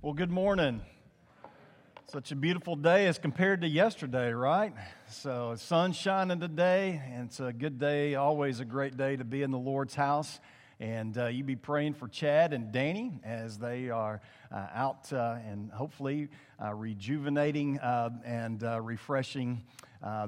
Well, good morning. Such a beautiful day as compared to yesterday, right? So, sun's shining today, and it's a good day, always a great day to be in the Lord's house. And uh, you be praying for Chad and Danny as they are uh, out uh, and hopefully uh, rejuvenating uh, and uh, refreshing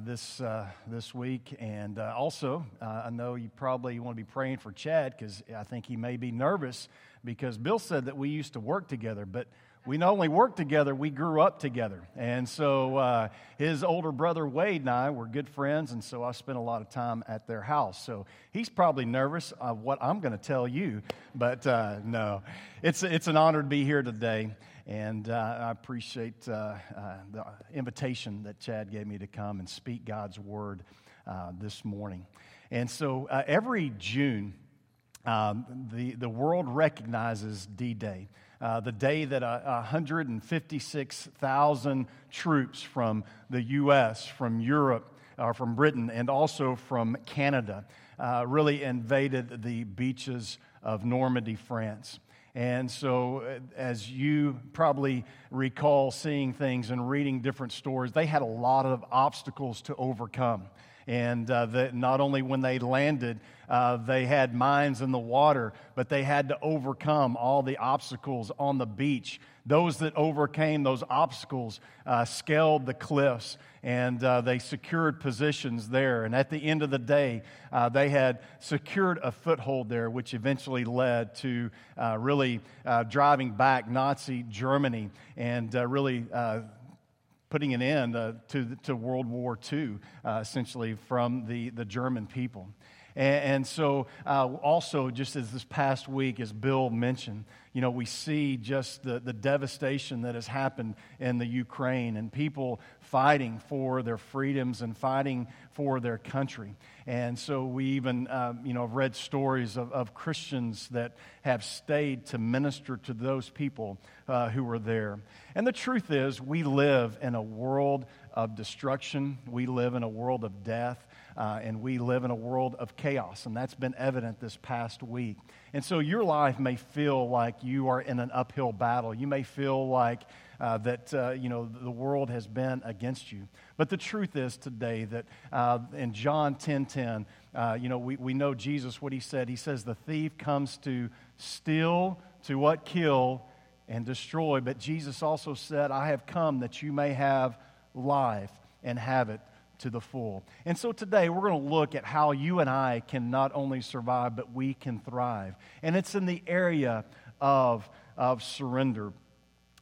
this, this week. And also, I know you probably want to be praying for Chad because I think he may be nervous because Bill said that we used to work together, but we not only worked together, we grew up together. And so uh, his older brother Wade and I were good friends, and so I spent a lot of time at their house. So he's probably nervous of what I'm going to tell you, but uh, no, it's, it's an honor to be here today. And uh, I appreciate uh, uh, the invitation that Chad gave me to come and speak God's word uh, this morning. And so every June, um, the, the world recognizes D Day. Uh, the day that uh, 156,000 troops from the U.S., from Europe, uh, from Britain, and also from Canada uh, really invaded the beaches of Normandy, France. And so, uh, as you probably recall seeing things and reading different stories, they had a lot of obstacles to overcome. And uh, that not only when they landed, uh, they had mines in the water, but they had to overcome all the obstacles on the beach. Those that overcame those obstacles uh, scaled the cliffs and uh, they secured positions there. And at the end of the day, uh, they had secured a foothold there, which eventually led to uh, really driving back Nazi Germany and really putting an end uh, to, to World War II, uh, essentially, from the, the German people. And, and so, uh, also, just as this past week, as Bill mentioned, you know, we see just the, the devastation that has happened in the Ukraine and people fighting for their freedoms and fighting for their country. And so we even, um, you know, have read stories of, of Christians that have stayed to minister to those people uh, who were there. And the truth is, we live in a world of destruction. We live in a world of death. Uh, and we live in a world of chaos. And that's been evident this past week. And so your life may feel like you are in an uphill battle. You may feel like uh, that uh, you know the world has been against you. But the truth is today that uh, in John 10 10, uh, you know, we, we know Jesus, what he said. He says, The thief comes to steal, to what? Kill and destroy. But Jesus also said, I have come that you may have life and have it to the full. And so today we're going to look at how you and I can not only survive, but we can thrive. And it's in the area of, of surrender.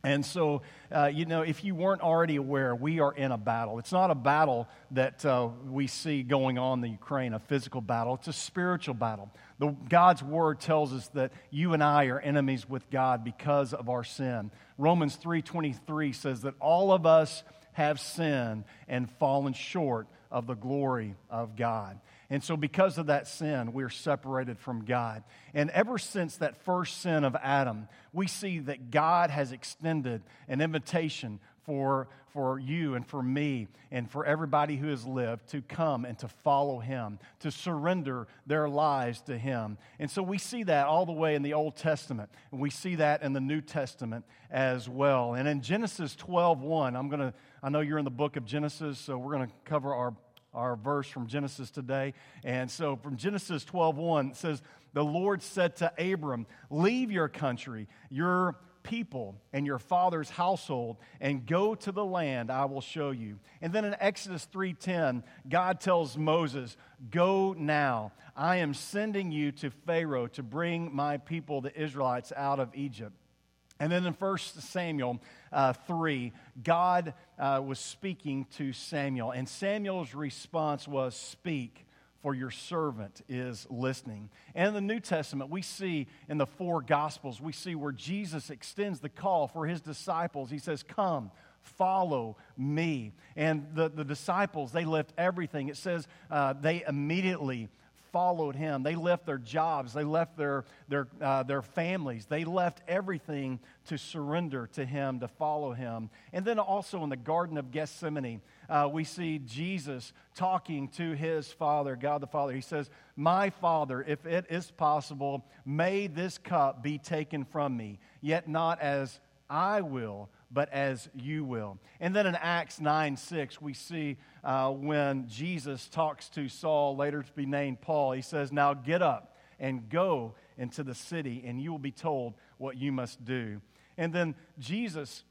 And so, uh, you know, if you weren't already aware, we are in a battle. It's not a battle that uh, we see going on in the Ukraine, a physical battle. It's a spiritual battle. The, God's word tells us that you and I are enemies with God because of our sin. Romans 3.23 says that all of us have sinned and fallen short of the glory of God. And so, because of that sin, we're separated from God. And ever since that first sin of Adam, we see that God has extended an invitation for, for you and for me and for everybody who has lived to come and to follow him, to surrender their lives to him. And so we see that all the way in the Old Testament, and we see that in the New Testament as well. And in Genesis 12 1, I'm going to, I know you're in the book of Genesis, so we're going to cover our our verse from Genesis today. And so from Genesis 12:1 it says, "The Lord said to Abram, leave your country, your people and your father's household and go to the land I will show you. And then in Exodus 3:10, God tells Moses, "Go now. I am sending you to Pharaoh to bring my people the Israelites out of Egypt." And then in 1 Samuel uh, 3, God uh, was speaking to Samuel, and Samuel's response was, Speak for your servant is listening. And in the New Testament, we see in the four Gospels, we see where Jesus extends the call for his disciples. He says, Come, follow me. And the, the disciples, they left everything. It says uh, they immediately followed him. They left their jobs, they left their, their, uh, their families, they left everything to surrender to him, to follow him. And then also in the Garden of Gethsemane, uh, we see Jesus talking to his Father, God the Father. He says, My Father, if it is possible, may this cup be taken from me, yet not as I will, but as you will. And then in Acts 9 6, we see uh, when Jesus talks to Saul, later to be named Paul, he says, Now get up and go into the city, and you will be told what you must do. And then Jesus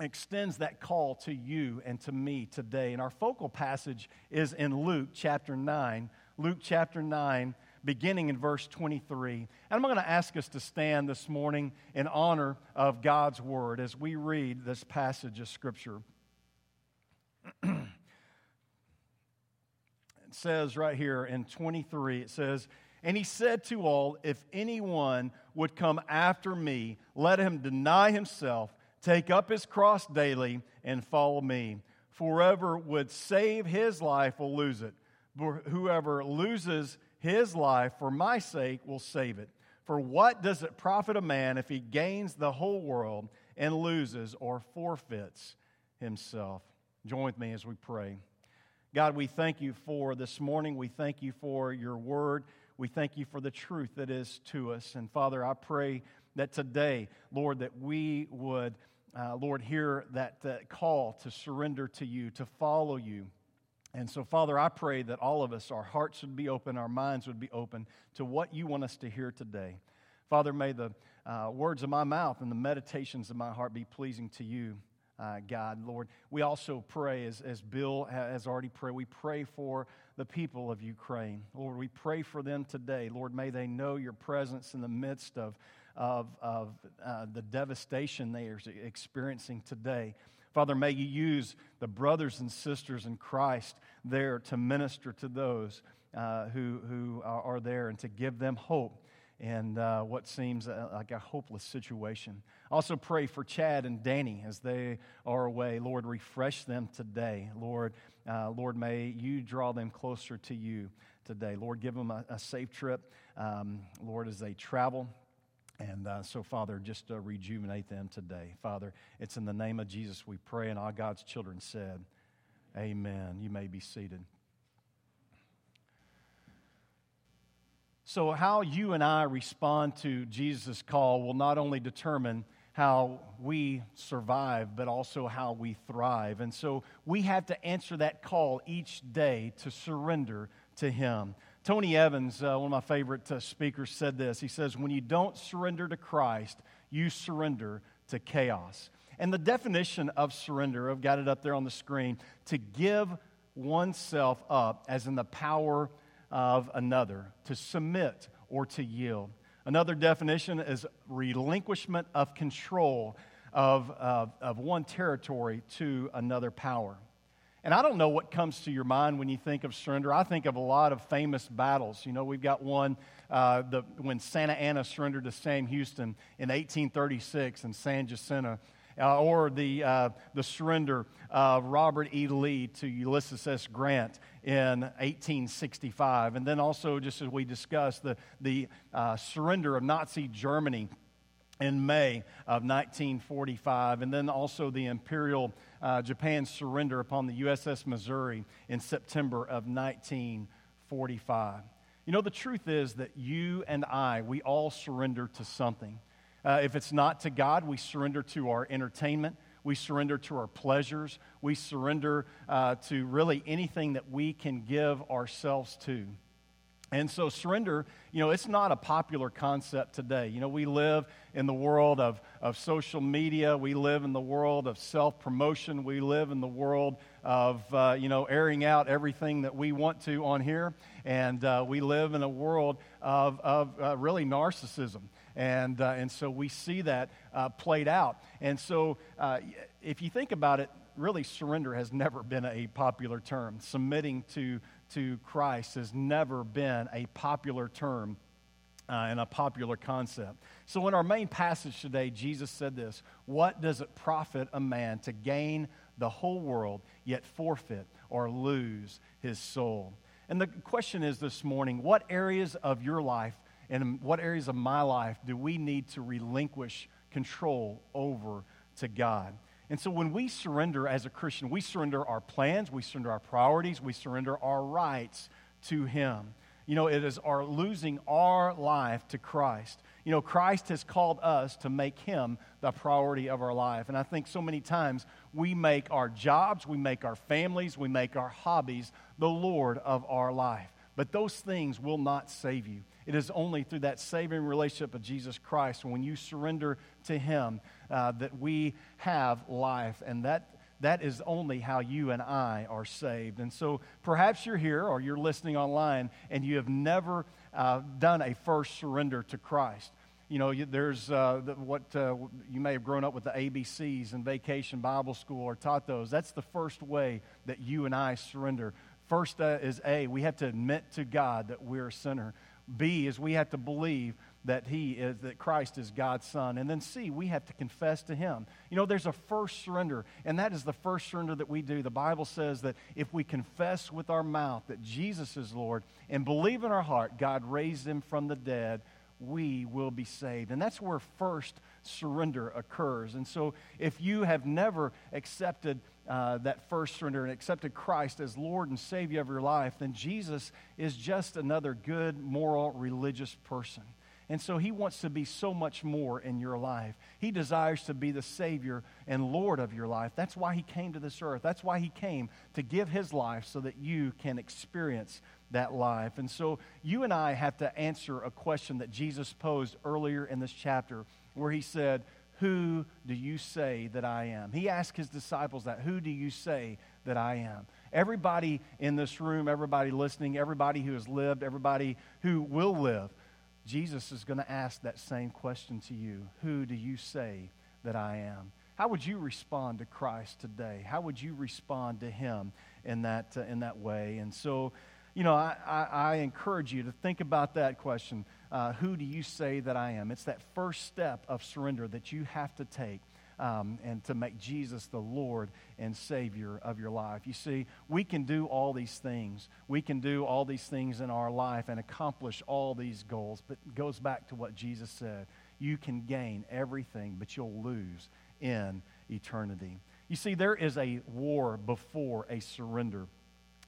extends that call to you and to me today. And our focal passage is in Luke chapter 9. Luke chapter 9, beginning in verse 23. And I'm going to ask us to stand this morning in honor of God's word as we read this passage of Scripture. it says right here in 23, it says, And he said to all, If anyone would come after me, let him deny himself Take up his cross daily and follow me. For whoever would save his life will lose it. Whoever loses his life for my sake will save it. For what does it profit a man if he gains the whole world and loses or forfeits himself? Join with me as we pray. God, we thank you for this morning. We thank you for your word. We thank you for the truth that is to us. And Father, I pray that today, Lord, that we would uh, Lord, hear that, that call to surrender to you, to follow you. And so, Father, I pray that all of us, our hearts would be open, our minds would be open to what you want us to hear today. Father, may the uh, words of my mouth and the meditations of my heart be pleasing to you, uh, God. Lord, we also pray, as, as Bill has already prayed, we pray for the people of Ukraine. Lord, we pray for them today. Lord, may they know your presence in the midst of of, of uh, the devastation they are experiencing today. Father, may you use the brothers and sisters in Christ there to minister to those uh, who, who are there and to give them hope in uh, what seems uh, like a hopeless situation. Also, pray for Chad and Danny as they are away. Lord, refresh them today. Lord, uh, Lord, may you draw them closer to you today. Lord, give them a, a safe trip. Um, Lord, as they travel, and uh, so, Father, just uh, rejuvenate them today. Father, it's in the name of Jesus we pray, and all God's children said, Amen. You may be seated. So, how you and I respond to Jesus' call will not only determine how we survive, but also how we thrive. And so, we have to answer that call each day to surrender to Him. Tony Evans, uh, one of my favorite uh, speakers, said this. He says, When you don't surrender to Christ, you surrender to chaos. And the definition of surrender, I've got it up there on the screen, to give oneself up as in the power of another, to submit or to yield. Another definition is relinquishment of control of, of, of one territory to another power. And I don't know what comes to your mind when you think of surrender. I think of a lot of famous battles. You know, we've got one uh, the, when Santa Anna surrendered to Sam Houston in 1836 in San Jacinto. Uh, or the, uh, the surrender of Robert E. Lee to Ulysses S. Grant in 1865. And then also, just as we discussed, the, the uh, surrender of Nazi Germany in May of 1945. And then also the Imperial uh, Japan's surrender upon the USS Missouri in September of 1945. You know, the truth is that you and I, we all surrender to something. Uh, if it's not to God, we surrender to our entertainment. We surrender to our pleasures. We surrender uh, to really anything that we can give ourselves to. And so, surrender, you know, it's not a popular concept today. You know, we live in the world of, of social media, we live in the world of self promotion, we live in the world of, uh, you know, airing out everything that we want to on here. And uh, we live in a world of, of uh, really narcissism. And, uh, and so, we see that uh, played out. And so, uh, if you think about it, really, surrender has never been a popular term. Submitting to to Christ has never been a popular term uh, and a popular concept. So, in our main passage today, Jesus said this What does it profit a man to gain the whole world, yet forfeit or lose his soul? And the question is this morning what areas of your life and what areas of my life do we need to relinquish control over to God? And so when we surrender as a Christian, we surrender our plans, we surrender our priorities, we surrender our rights to Him. You know, it is our losing our life to Christ. You know, Christ has called us to make him the priority of our life. And I think so many times we make our jobs, we make our families, we make our hobbies the Lord of our life. But those things will not save you. It is only through that saving relationship of Jesus Christ, when you surrender to Him, uh, that we have life. And that that is only how you and I are saved. And so perhaps you're here or you're listening online and you have never uh, done a first surrender to Christ. You know, there's uh, what uh, you may have grown up with the ABCs and vacation Bible school or taught those. That's the first way that you and I surrender. First uh, is A, we have to admit to God that we're a sinner. B is we have to believe that he is that Christ is God's son. And then C, we have to confess to him. You know, there's a first surrender, and that is the first surrender that we do. The Bible says that if we confess with our mouth that Jesus is Lord and believe in our heart God raised him from the dead, we will be saved. And that's where first surrender occurs. And so if you have never accepted uh, that first surrender and accepted Christ as Lord and Savior of your life, then Jesus is just another good, moral, religious person. And so he wants to be so much more in your life. He desires to be the Savior and Lord of your life. That's why he came to this earth. That's why he came to give his life so that you can experience that life. And so you and I have to answer a question that Jesus posed earlier in this chapter where he said, Who do you say that I am? He asked his disciples that. Who do you say that I am? Everybody in this room, everybody listening, everybody who has lived, everybody who will live, Jesus is going to ask that same question to you Who do you say that I am? How would you respond to Christ today? How would you respond to Him in that, uh, in that way? And so, you know, I, I, I encourage you to think about that question uh, Who do you say that I am? It's that first step of surrender that you have to take um, and to make Jesus the Lord and Savior of your life. You see, we can do all these things. We can do all these things in our life and accomplish all these goals, but it goes back to what Jesus said. You can gain everything, but you'll lose in eternity. You see, there is a war before a surrender.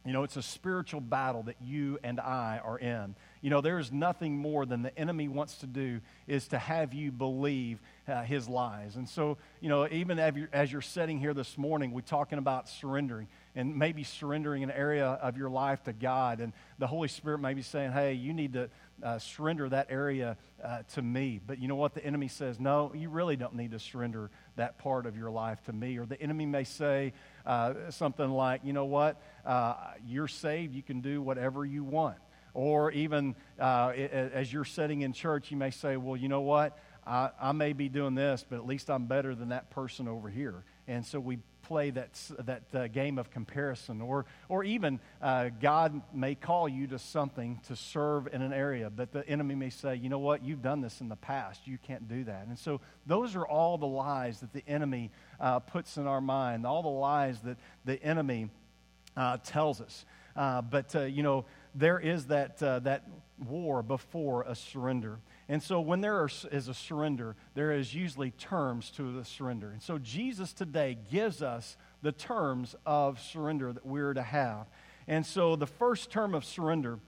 You know, it's a spiritual battle that you and I are in. You know, there is nothing more than the enemy wants to do is to have you believe uh, his lies. And so, you know, even as you're, sitting here this morning, we're talking about surrendering and maybe surrendering an area of your life to God. And the Holy Spirit may be saying, hey, you need to uh, surrender that area uh, to me. But you know what? The enemy says, no, you really don't need to surrender that part of your life to me. Or the enemy may say uh, something like, you know what? Uh, you're saved. You can do whatever you want. Or even uh, as you're sitting in church, you may say, well, you know what? I, I may be doing this, but at least I'm better than that person over here. And so we play that, that uh, game of comparison. Or, or even uh, God may call you to something to serve in an area, but the enemy may say, you know what, you've done this in the past. You can't do that. And so those are all the lies that the enemy uh, puts in our mind, all the lies that the enemy uh, tells us. Uh, but, uh, you know, there is that, that war before a surrender. And so, when there is a surrender, there is usually terms to the surrender. And so, Jesus today gives us the terms of surrender that we're to have. And so, the first term of surrender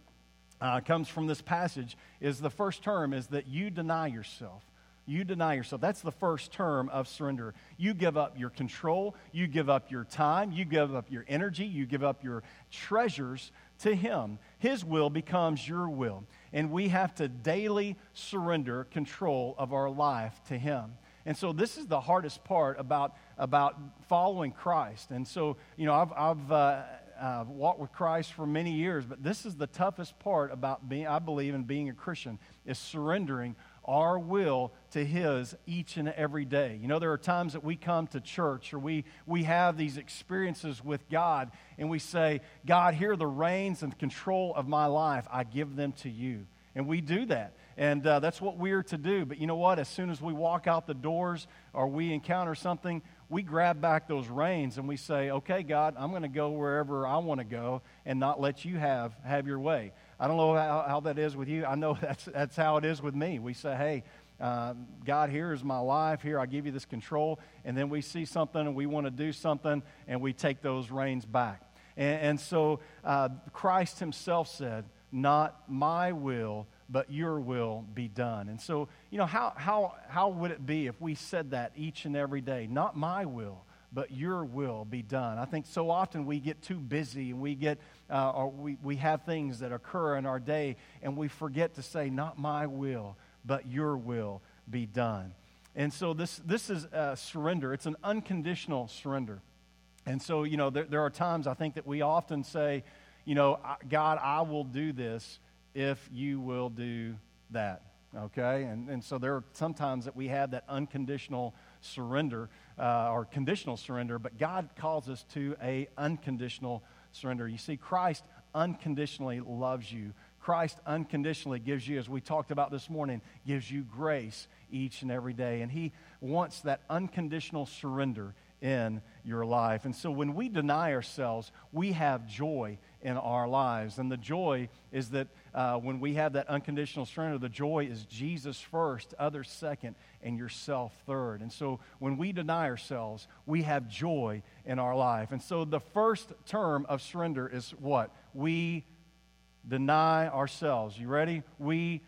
uh, comes from this passage. Is the first term is that you deny yourself. You deny yourself. That's the first term of surrender. You give up your control, you give up your time, you give up your energy, you give up your treasures to Him. His will becomes your will. And we have to daily surrender control of our life to Him. And so this is the hardest part about, about following Christ. And so, you know, I've, I've uh, uh, walked with Christ for many years, but this is the toughest part about being, I believe, in being a Christian, is surrendering our will to His each and every day. You know, there are times that we come to church or we, we have these experiences with God and we say, God, here are the reins and control of my life. I give them to you. And we do that. And uh, that's what we're to do. But you know what? As soon as we walk out the doors or we encounter something, we grab back those reins and we say, okay, God, I'm going to go wherever I want to go and not let you have, have your way. I don't know how, how that is with you. I know that's, that's how it is with me. We say, hey, uh, God, here is my life. Here, I give you this control. And then we see something and we want to do something and we take those reins back. And, and so uh, Christ himself said, not my will, but your will be done. And so, you know, how, how, how would it be if we said that each and every day? Not my will, but your will be done. I think so often we get too busy and we get, uh, or we, we have things that occur in our day and we forget to say, not my will, but your will be done. And so this, this is surrender. It's an unconditional surrender. And so, you know, there, there are times I think that we often say, you know, God, I will do this if you will do that. Okay? And, and so there are sometimes that we have that unconditional surrender uh, or conditional surrender, but God calls us to a unconditional surrender. You see, Christ unconditionally loves you. Christ unconditionally gives you, as we talked about this morning, gives you grace each and every day. And He wants that unconditional surrender in your life. And so when we deny ourselves, we have joy in our lives. And the joy is that uh, when we have that unconditional surrender, the joy is Jesus first, others second, and yourself third. And so when we deny ourselves, we have joy in our life. And so the first term of surrender is what? We deny ourselves. You ready? We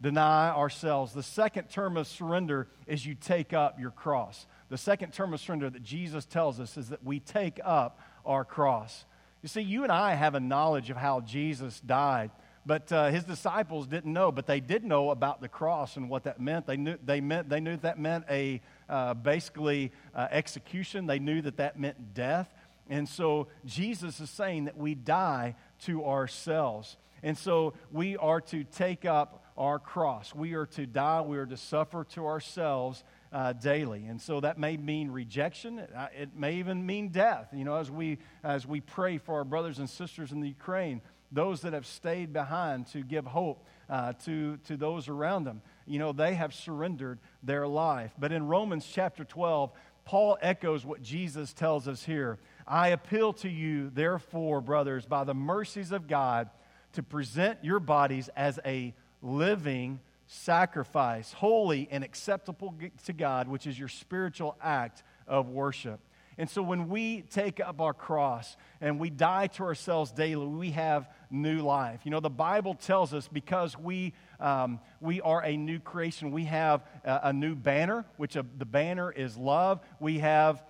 deny ourselves. The second term of surrender is you take up your cross. The second term of surrender that Jesus tells us is that we take up our cross. You see, you and I have a knowledge of how Jesus died, but uh, his disciples didn't know. But they did know about the cross and what that meant. They knew, they meant, they knew that meant a uh, basically uh, execution, they knew that that meant death. And so Jesus is saying that we die to ourselves. And so we are to take up our cross. We are to die, we are to suffer to ourselves uh, daily. And so that may mean rejection. It, uh, it may even mean death. You know, as we, as we pray for our brothers and sisters in the Ukraine, those that have stayed behind to give hope uh, to, to those around them, you know, they have surrendered their life. But in Romans chapter 12, Paul echoes what Jesus tells us here. I appeal to you, therefore, brothers, by the mercies of God, to present your bodies as a living sacrifice, holy and acceptable to God, which is your spiritual act of worship. And so when we take up our cross and we die to ourselves daily, we have new life. You know, the Bible tells us because we, um, we are a new creation, we have a, a new banner, which a, the banner is love. We have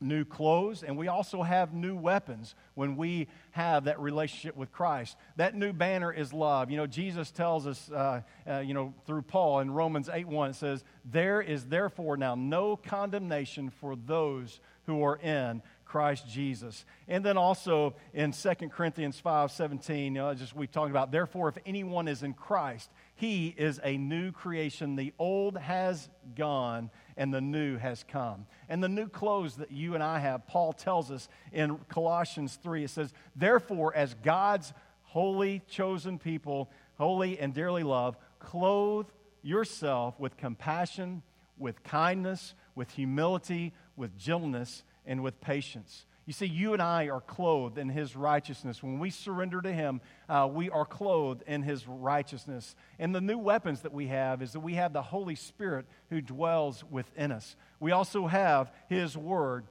new clothes, and we also have new weapons when we have that relationship with Christ. That new banner is love. You know, Jesus tells us, uh, uh, you know, through Paul in Romans 8 1, it says, There is therefore now no condemnation for those who are in Christ Jesus. And then also in 2 Corinthians 5 17, you know, just we talked about, therefore, if anyone is in Christ, he is a new creation. The old has gone and the new has come. And the new clothes that you and I have, Paul tells us in Colossians 3, it says, therefore, as God's holy, chosen people, holy and dearly loved, clothe yourself with compassion, with kindness, with humility, with gentleness and with patience. You see, you and I are clothed in His righteousness. When we surrender to Him, uh, we are clothed in His righteousness. And the new weapons that we have is that we have the Holy Spirit who dwells within us. We also have His Word,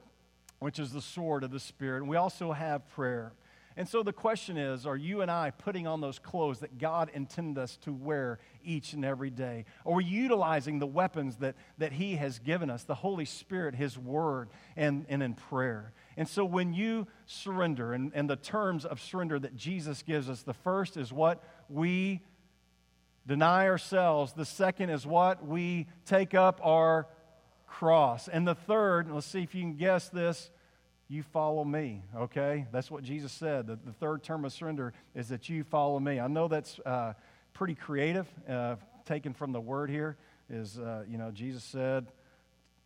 which is the sword of the Spirit. And we also have prayer. And so the question is are you and I putting on those clothes that God intended us to wear each and every day? Are we utilizing the weapons that, that He has given us, the Holy Spirit, His Word, and, and in prayer? And so when you surrender, and, and the terms of surrender that Jesus gives us, the first is what? We deny ourselves. The second is what? We take up our cross. And the third, let's see if you can guess this you follow me, okay? That's what Jesus said. The, the third term of surrender is that you follow me. I know that's uh, pretty creative, uh, taken from the word here, is, uh, you know, Jesus said,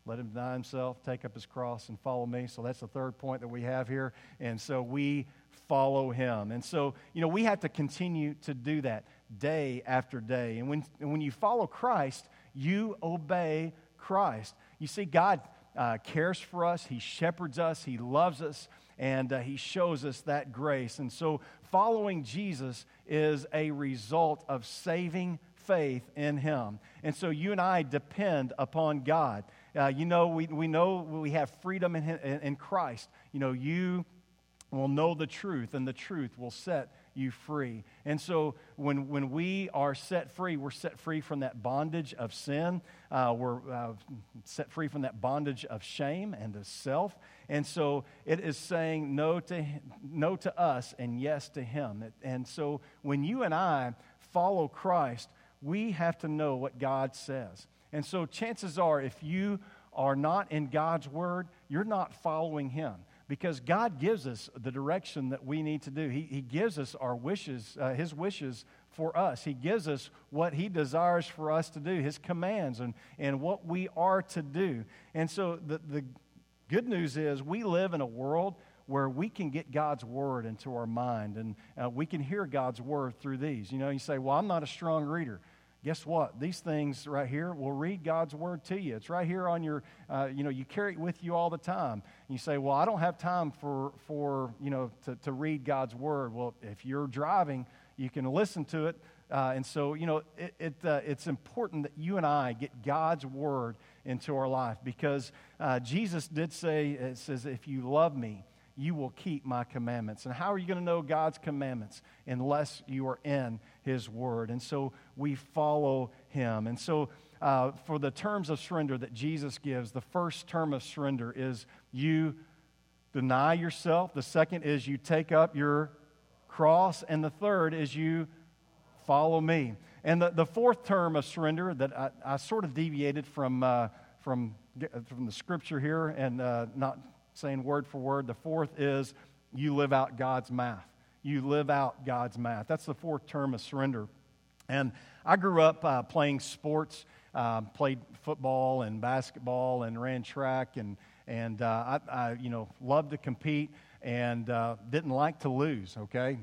let him deny himself, take up his cross, and follow me. So that's the third point that we have here. And so we follow him. And so, you know, we have to continue to do that day after day. And when, and when you follow Christ, you obey Christ. You see, God uh, cares for us, He shepherds us, He loves us, and uh, He shows us that grace. And so, following Jesus is a result of saving faith in Him. And so, you and I depend upon God. Uh, you know, we, we know we have freedom in, in, in Christ. You know, you will know the truth, and the truth will set you free. And so when, when we are set free, we're set free from that bondage of sin. Uh, we're uh, set free from that bondage of shame and of self. And so it is saying no to, no to us and yes to Him. And so when you and I follow Christ, we have to know what God says. And so chances are, if you are not in God's Word, you're not following Him because God gives us the direction that we need to do. He, he gives us our wishes, uh, His wishes for us. He gives us what He desires for us to do, His commands, and, and what we are to do. And so the, the good news is we live in a world where we can get God's word into our mind and uh, we can hear God's word through these. You know, you say, Well, I'm not a strong reader guess what? These things right here will read God's word to you. It's right here on your, uh, you know, you carry it with you all the time. And you say, well, I don't have time for, for you know, to, to read God's word. Well, if you're driving, you can listen to it. Uh, and so, you know, it, it uh, it's important that you and I get God's word into our life because uh, Jesus did say, it says, if you love me, you will keep my commandments. And how are you going to know God's commandments unless you are in his word? And so we follow him. And so uh, for the terms of surrender that Jesus gives, the first term of surrender is you deny yourself. The second is you take up your cross. And the third is you follow me. And the, the fourth term of surrender that I, I sort of deviated from, uh, from, from the scripture here and uh, not saying word for word. The fourth is you live out God's math. You live out God's math. That's the fourth term of surrender. And I grew up uh, playing sports, uh, played football and basketball and ran track, and, and uh, I, I, you know, loved to compete and uh, didn't like to lose, okay?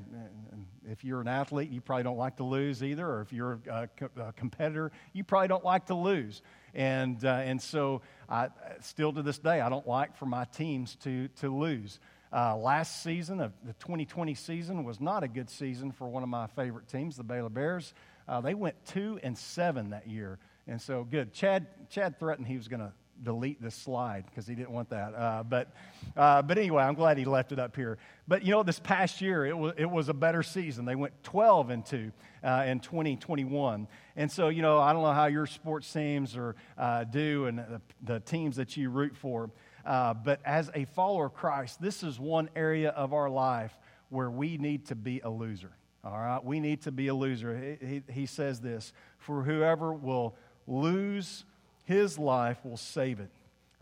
If you're an athlete, you probably don't like to lose either, or if you're a, a competitor, you probably don't like to lose. And, uh, and so, I, still to this day, I don't like for my teams to, to lose. Uh, last season, of the 2020 season, was not a good season for one of my favorite teams, the Baylor Bears. Uh, they went two and seven that year, and so good. Chad Chad threatened he was going to delete this slide because he didn't want that. Uh, but, uh, but anyway, I'm glad he left it up here. But you know, this past year, it was, it was a better season. They went 12 and 2 uh, in 2021. And so, you know, I don't know how your sports teams or, uh, do and the, the, teams that you root for. Uh, but as a follower of Christ, this is one area of our life where we need to be a loser. All right? We need to be a loser. He, he, he says this For whoever will lose his life will save it.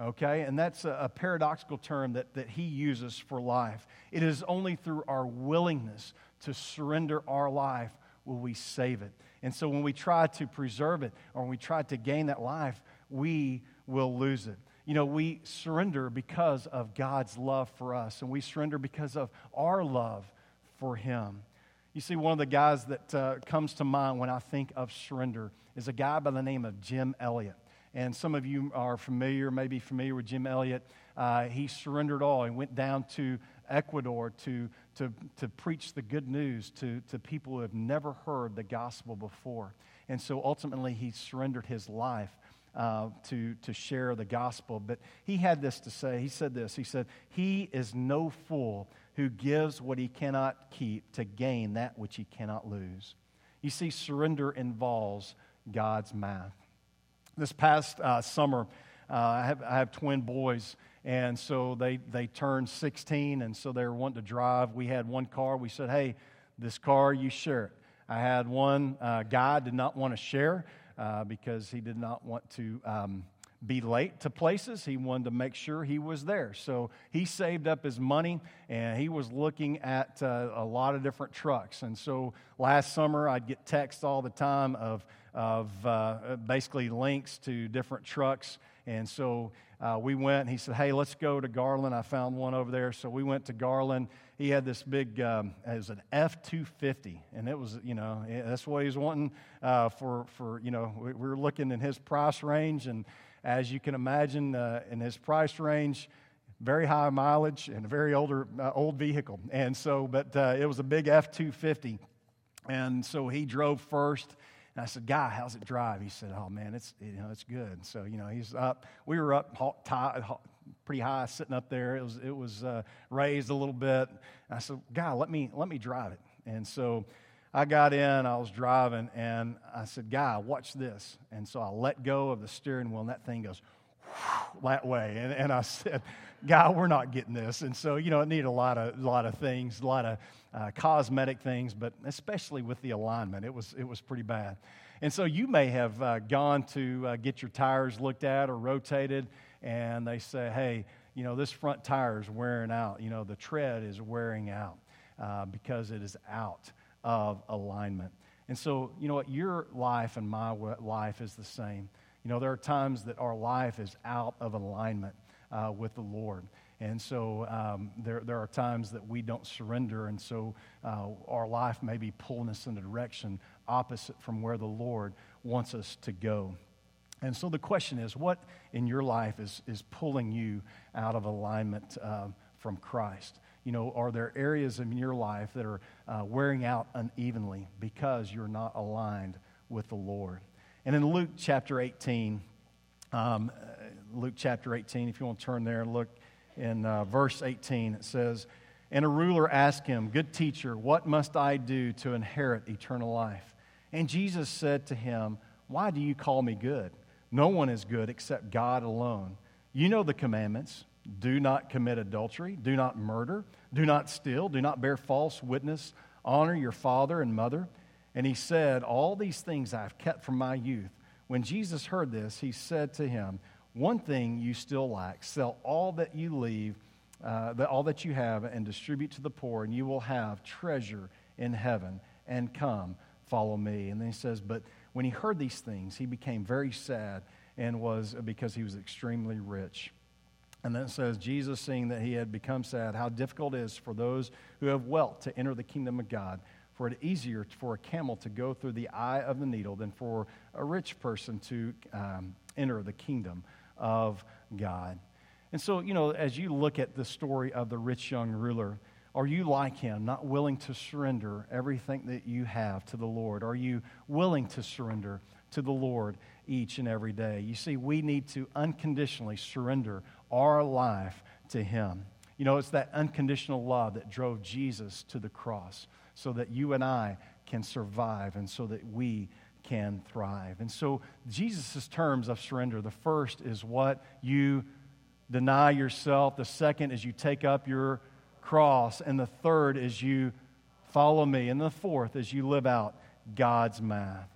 Okay? And that's a, a, paradoxical term that, that he uses for life. It is only through our willingness to surrender our life will we save it. And so when we try to preserve it or when we try to gain that life, we will lose it. You know, we surrender because of God's love for us, and we surrender because of our love for Him. You see, one of the guys that uh, comes to mind when I think of surrender is a guy by the name of Jim Elliot. And some of you are familiar, maybe familiar with Jim Elliot. Uh, he surrendered all and went down to Ecuador to, to, to preach the good news to, to people who have never heard the gospel before. And so ultimately, he surrendered his life uh, to, to share the gospel. But he had this to say. He said this He said, He is no fool who gives what he cannot keep to gain that which he cannot lose. You see, surrender involves God's math. This past uh, summer, uh, I, have, I have twin boys, and so they, they turned 16, and so they were wanting to drive. We had one car. We said, hey, this car, you share it. I had one uh, guy did not want to share uh, because he did not want to um, be late to places. He wanted to make sure he was there. So he saved up his money and he was looking at uh, a lot of different trucks. And so last summer, I'd get texts all the time of, of uh, basically links to different trucks. And so uh, we went he said, Hey, let's go to Garland. I found one over there. So we went to Garland. He had this big, um, it was an F 250. And it was, you know, that's what he was wanting uh, for, for, you know, we, we were looking in his price range. And as you can imagine, uh, in his price range, very high mileage and a very older uh, old vehicle. And so, but uh, it was a big F two fifty, and so he drove first. And I said, "Guy, how's it drive?" He said, "Oh man, it's you know it's good." So you know he's up. We were up pretty high, sitting up there. It was it was uh, raised a little bit. And I said, "Guy, let me let me drive it." And so I got in, I was driving, and I said, Guy, watch this. And so I let go of the steering wheel, and that thing goes that way. And, and I said, Guy, we're not getting this. And so, you know, it needed a lot of, lot of things, a lot of uh, cosmetic things, but especially with the alignment, it was, it was pretty bad. And so you may have uh, gone to uh, get your tires looked at or rotated, and they say, hey, you know, this front tire is wearing out. You know, the tread is wearing out uh, because it is out of alignment. And so, you know what? Your life and my life is the same. You know, there are times that our life is out of alignment uh, with the Lord. And so um, there, there are times that we don't surrender, and so uh, our life may be pulling us in a direction opposite from where the Lord wants us to go. And so the question is what in your life is, is pulling you out of alignment uh, from Christ? You know, are there areas in your life that are uh, wearing out unevenly because you're not aligned with the Lord? And in Luke chapter 18, um, Luke chapter 18, if you want to turn there and look in uh, verse 18, it says, And a ruler asked him, Good teacher, what must I do to inherit eternal life? And Jesus said to him, Why do you call me good? No one is good except God alone. You know the commandments do not commit adultery, do not murder, do not steal, do not bear false witness, honor your father and mother. And he said, All these things I have kept from my youth. When Jesus heard this, he said to him, One thing you still lack sell all that you leave, uh, all that you have, and distribute to the poor, and you will have treasure in heaven. And come, follow me. And then he says, But when he heard these things, he became very sad and was because he was extremely rich. And then it says, Jesus, seeing that he had become sad, how difficult it is for those who have wealth to enter the kingdom of God. For it easier for a camel to go through the eye of the needle than for a rich person to um, enter the kingdom of God. And so, you know, as you look at the story of the rich young ruler, are you like him, not willing to surrender everything that you have to the Lord? Are you willing to surrender to the Lord each and every day? You see, we need to unconditionally surrender our life to him. You know, it's that unconditional love that drove Jesus to the cross so that you and I can survive and so that we can thrive. And so, Jesus' terms of surrender the first is what you deny yourself, the second is you take up your cross. And the third is you follow me. And the fourth is you live out God's math.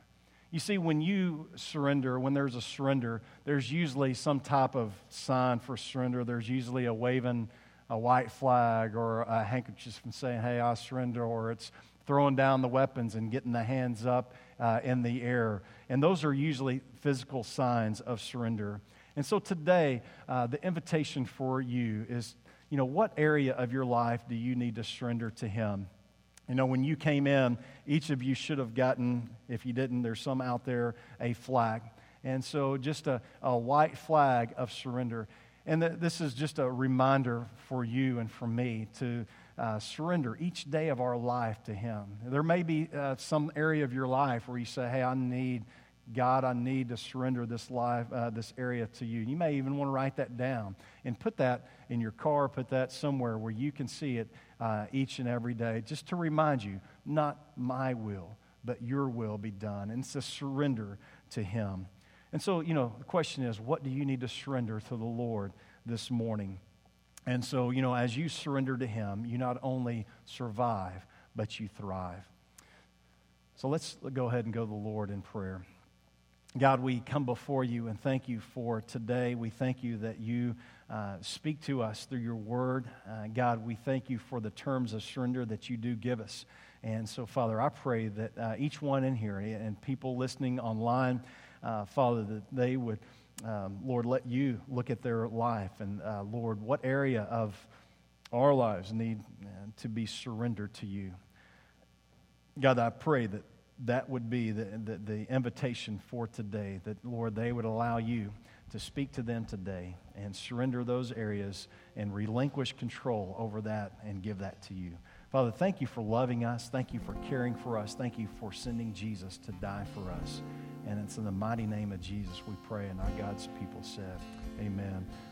You see, when you surrender, when there's a surrender, there's usually some type of sign for surrender. There's usually a waving a white flag or a handkerchief and saying, hey, I surrender, or it's throwing down the weapons and getting the hands up uh, in the air. And those are usually physical signs of surrender. And so today, uh, the invitation for you is you know, what area of your life do you need to surrender to Him? You know, when you came in, each of you should have gotten, if you didn't, there's some out there, a flag. And so just a, a white flag of surrender. And th- this is just a reminder for you and for me to uh, surrender each day of our life to Him. There may be uh, some area of your life where you say, hey, I need God, I need to surrender this life, uh, this area to you. You may even want to write that down and put that in your car, put that somewhere where you can see it uh, each and every day, just to remind you, not my will, but your will be done. And it's a surrender to Him. And so, you know, the question is, what do you need to surrender to the Lord this morning? And so, you know, as you surrender to Him, you not only survive, but you thrive. So let's go ahead and go to the Lord in prayer. God, we come before you and thank you for today. We thank you that you uh, speak to us through your word. Uh, God, we thank you for the terms of surrender that you do give us. And so, Father, I pray that uh, each one in here and people listening online, uh, Father, that they would, um, Lord, let you look at their life. And, uh, Lord, what area of our lives need uh, to be surrendered to you? God, I pray that that would be the, the, the, invitation for today that, Lord, they would allow you to speak to them today and surrender those areas and relinquish control over that and give that to you. Father, thank you for loving us. Thank you for caring for us. Thank you for sending Jesus to die for us. And it's in the mighty name of Jesus we pray, and our God's people said, Amen.